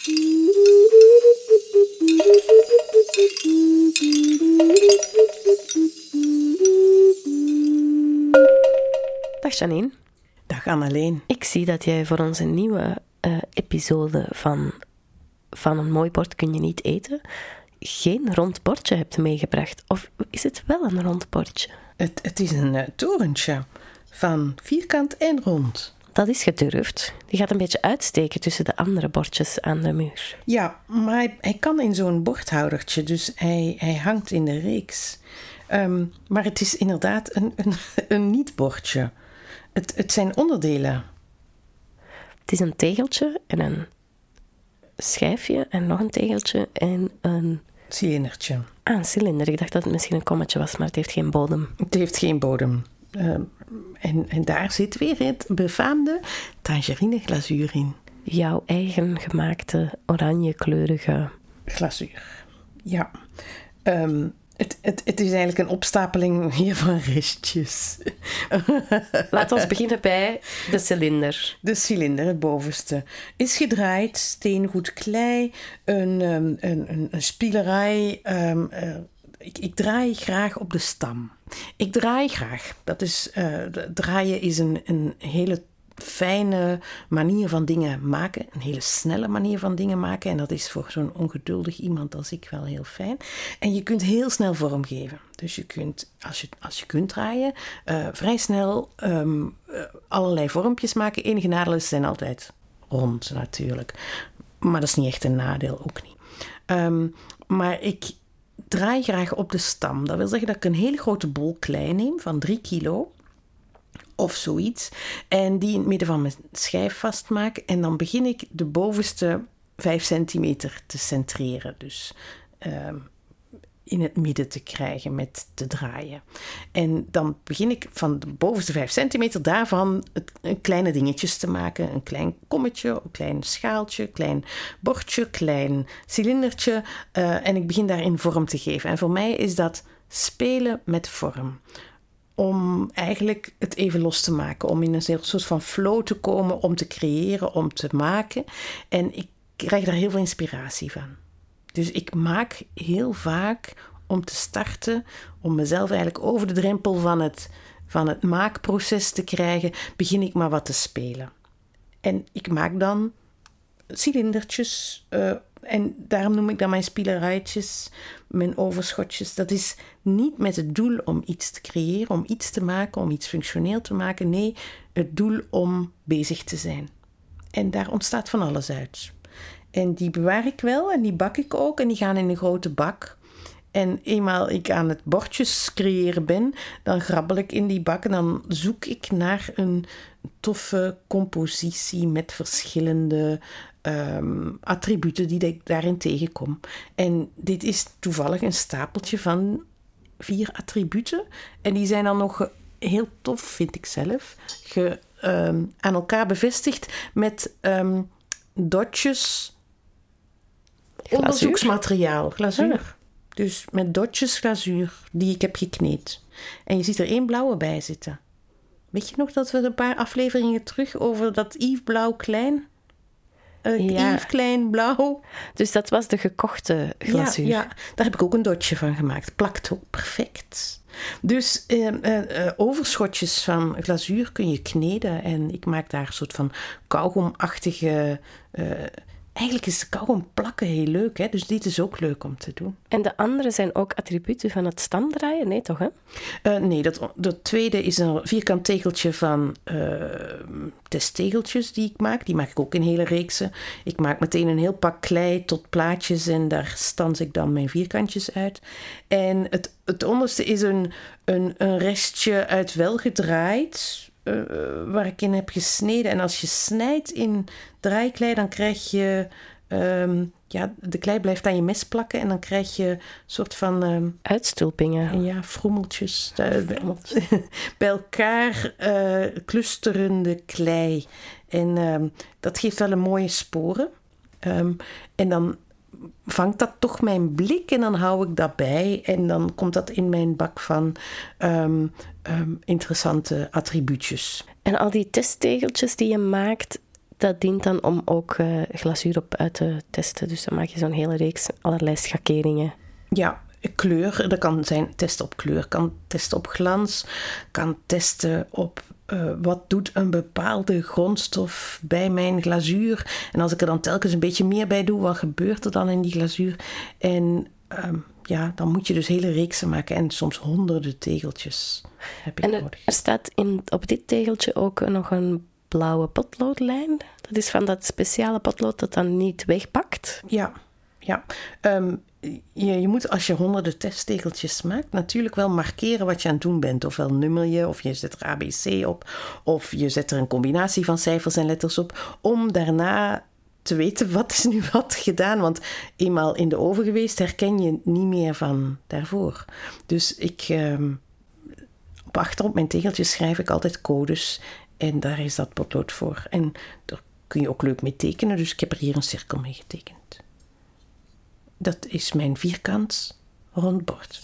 Dag Janine. Dag Anneleen. Ik zie dat jij voor onze nieuwe eh, episode van Van een mooi bord kun je niet eten geen rond bordje hebt meegebracht. Of is het wel een rond bordje? Het, het is een uh, torentje van vierkant en rond. Dat is gedurfd. Die gaat een beetje uitsteken tussen de andere bordjes aan de muur. Ja, maar hij, hij kan in zo'n bordhoudertje, dus hij, hij hangt in de reeks. Ehm, maar het is inderdaad een, een, een niet-bordje. Het, het zijn onderdelen. Het is een tegeltje en een schijfje en nog een tegeltje en een... Cilindertje. Ah, een cilinder. Ik dacht dat het misschien een kommetje was, maar het heeft geen bodem. Het heeft geen bodem. Ehm, en, en daar zit weer het befaamde tangerine glazuur in. Jouw eigen gemaakte oranje kleurige... Glazuur, ja. Ehm, het, het, het is eigenlijk een opstapeling hier van restjes. Laten we beginnen bij de cilinder. De cilinder, het bovenste, is gedraaid, steengoed klei, een, um, een, een, een spielerij. Um, uh, ik, ik, draai graag op de stam. Ik draai graag. Dat is, uh, draaien is een, een hele fijne manier van dingen maken. Een hele snelle manier van dingen maken. En dat is voor zo'n ongeduldig iemand als ik wel heel fijn. En je kunt heel snel vormgeven. Dus je kunt, als je, als je kunt draaien, uh, vrij snel um, uh, allerlei vormpjes maken. Enige nadeel zijn altijd rond natuurlijk. Maar dat is niet echt een nadeel, ook niet. Um, maar ik draai graag op de stam. Dat wil zeggen dat ik een hele grote bol klei neem van 3 kilo of zoiets. En die in het midden van mijn schijf vastmaak. En dan begin ik de bovenste 5 centimeter te centreren. Dus uh, in het midden te krijgen met te draaien. En dan begin ik van de bovenste 5 centimeter daarvan een kleine dingetjes te maken. Een klein kommetje, een klein schaaltje, klein bordje, klein cilindertje. Uh, en ik begin daarin vorm te geven. En voor mij is dat spelen met vorm om eigenlijk het even los te maken. Om in een soort van flow te komen, om te creëren, om te maken. En ik krijg daar heel veel inspiratie van. Dus ik maak heel vaak om te starten, om mezelf eigenlijk over de drempel van het, van het maakproces te krijgen, begin ik maar wat te spelen. En ik maak dan cilindertjes, uh, en daarom noem ik dat mijn spielerijtjes, mijn overschotjes. Dat is niet met het doel om iets te creëren, om iets te maken, om iets functioneel te maken. Nee, het doel om bezig te zijn. En daar ontstaat van alles uit. En die bewaar ik wel en die bak ik ook en die gaan in een grote bak. En eenmaal ik aan het bordjes creëren ben, dan grabbel ik in die bak en dan zoek ik naar een toffe compositie met verschillende um, attributen die ik daarin tegenkom. En dit is toevallig een stapeltje van vier attributen. En die zijn dan nog heel tof, vind ik zelf, ge, um, aan elkaar bevestigd met um, dotjes onderzoeksmateriaal, glazuur. Dus met dotjes glazuur die ik heb gekneed. En je ziet er één blauwe bij zitten. Weet je nog dat we een paar afleveringen terug over dat Yves Blauw Klein uh, ja. Yves Klein blauw. Dus dat was de gekochte glazuur? Ja, ja, daar heb ik ook een dotje van gemaakt. Plakt ook perfect. Dus uh, uh, overschotjes van glazuur kun je kneden. En ik maak daar een soort van kauwgomachtige Eigenlijk is kauwgom plakken heel leuk, hè? dus dit is ook leuk om te doen. En de andere zijn ook attributen van het stamdraaien? Nee, toch? Hè? Uh, nee, dat, dat tweede is een vierkant tegeltje van uh, testtegeltjes die ik maak. Die maak ik ook in hele reeksen. Ik maak meteen een heel pak klei tot plaatjes en daar stans ik dan mijn vierkantjes uit. En het, het onderste is een, een, een restje uit welgedraaid uh, waar ik in heb gesneden. En als je snijdt in draaiklei, dan krijg je. Um, ja, de klei blijft aan je mes plakken en dan krijg je een soort van. Um, Uitstulpingen. Ja, froemeltjes. Uh, bij elkaar uh, clusterende klei. En um, dat geeft wel een mooie sporen. en dan vangt dat toch mijn blik en dan hou ik dat bij. En dan komt dat in mijn bak van um, um, interessante attribuutjes. En al die testtegeltjes die je maakt, dat dient dan om ook uh, glazuur op uit te testen. Dus dan maak je zo'n hele reeks allerlei schakeringen. Ja, kleur. Dat kan zijn testen op kleur, kan testen op glans, kan testen op uh, wat doet een bepaalde grondstof bij mijn glazuur. En als ik er dan telkens een beetje meer bij doe, wat gebeurt er dan in die glazuur? En um, ja, dan moet je dus hele reeksen maken en soms honderden tegeltjes heb ik en nodig. Er staat in, op dit tegeltje ook nog een blauwe potloodlijn. Dat is van dat speciale potlood dat dan niet wegpakt. Ja, ja. Um, je, je, moet als je honderden testtegeltjes maakt, natuurlijk wel markeren wat je aan het doen bent. Ofwel nummer je, of je zet er ABC op, of je zet er een combinatie van cijfers en letters op, om daarna te weten wat is nu wat gedaan. Want eenmaal in de oven geweest herken je niet meer van daarvoor. Dus ik, ehm, op achter op mijn tegeltjes schrijf ik altijd codes. En daar is dat potlood voor. En daar kun je ook leuk mee tekenen. Dus ik heb er hier een cirkel mee getekend. Dat is mijn vierkant rond bord.